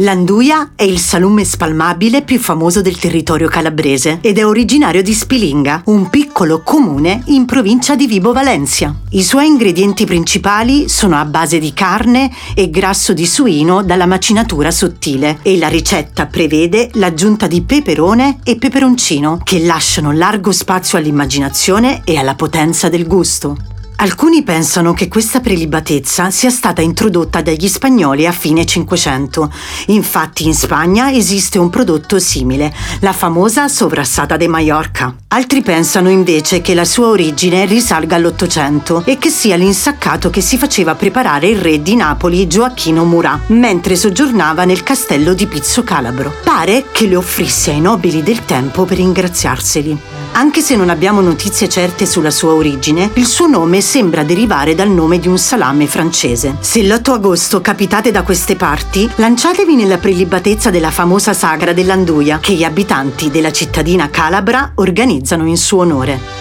L'anduia è il salume spalmabile più famoso del territorio calabrese ed è originario di Spilinga, un piccolo comune in provincia di Vibo Valencia. I suoi ingredienti principali sono a base di carne e grasso di suino dalla macinatura sottile e la ricetta prevede l'aggiunta di peperone e peperoncino che lasciano largo spazio all'immaginazione e alla potenza del gusto. Alcuni pensano che questa prelibatezza sia stata introdotta dagli spagnoli a fine Cinquecento. Infatti in Spagna esiste un prodotto simile, la famosa sovrasata de Mallorca. Altri pensano invece che la sua origine risalga all'Ottocento e che sia l'insaccato che si faceva preparare il re di Napoli Gioacchino Murat mentre soggiornava nel castello di Pizzo Calabro. Pare che le offrisse ai nobili del tempo per ringraziarseli. Anche se non abbiamo notizie certe sulla sua origine, il suo nome sembra derivare dal nome di un salame francese. Se l'8 agosto capitate da queste parti, lanciatevi nella prelibatezza della famosa sagra dell'Anduia che gli abitanti della cittadina calabra organizzano in suo onore.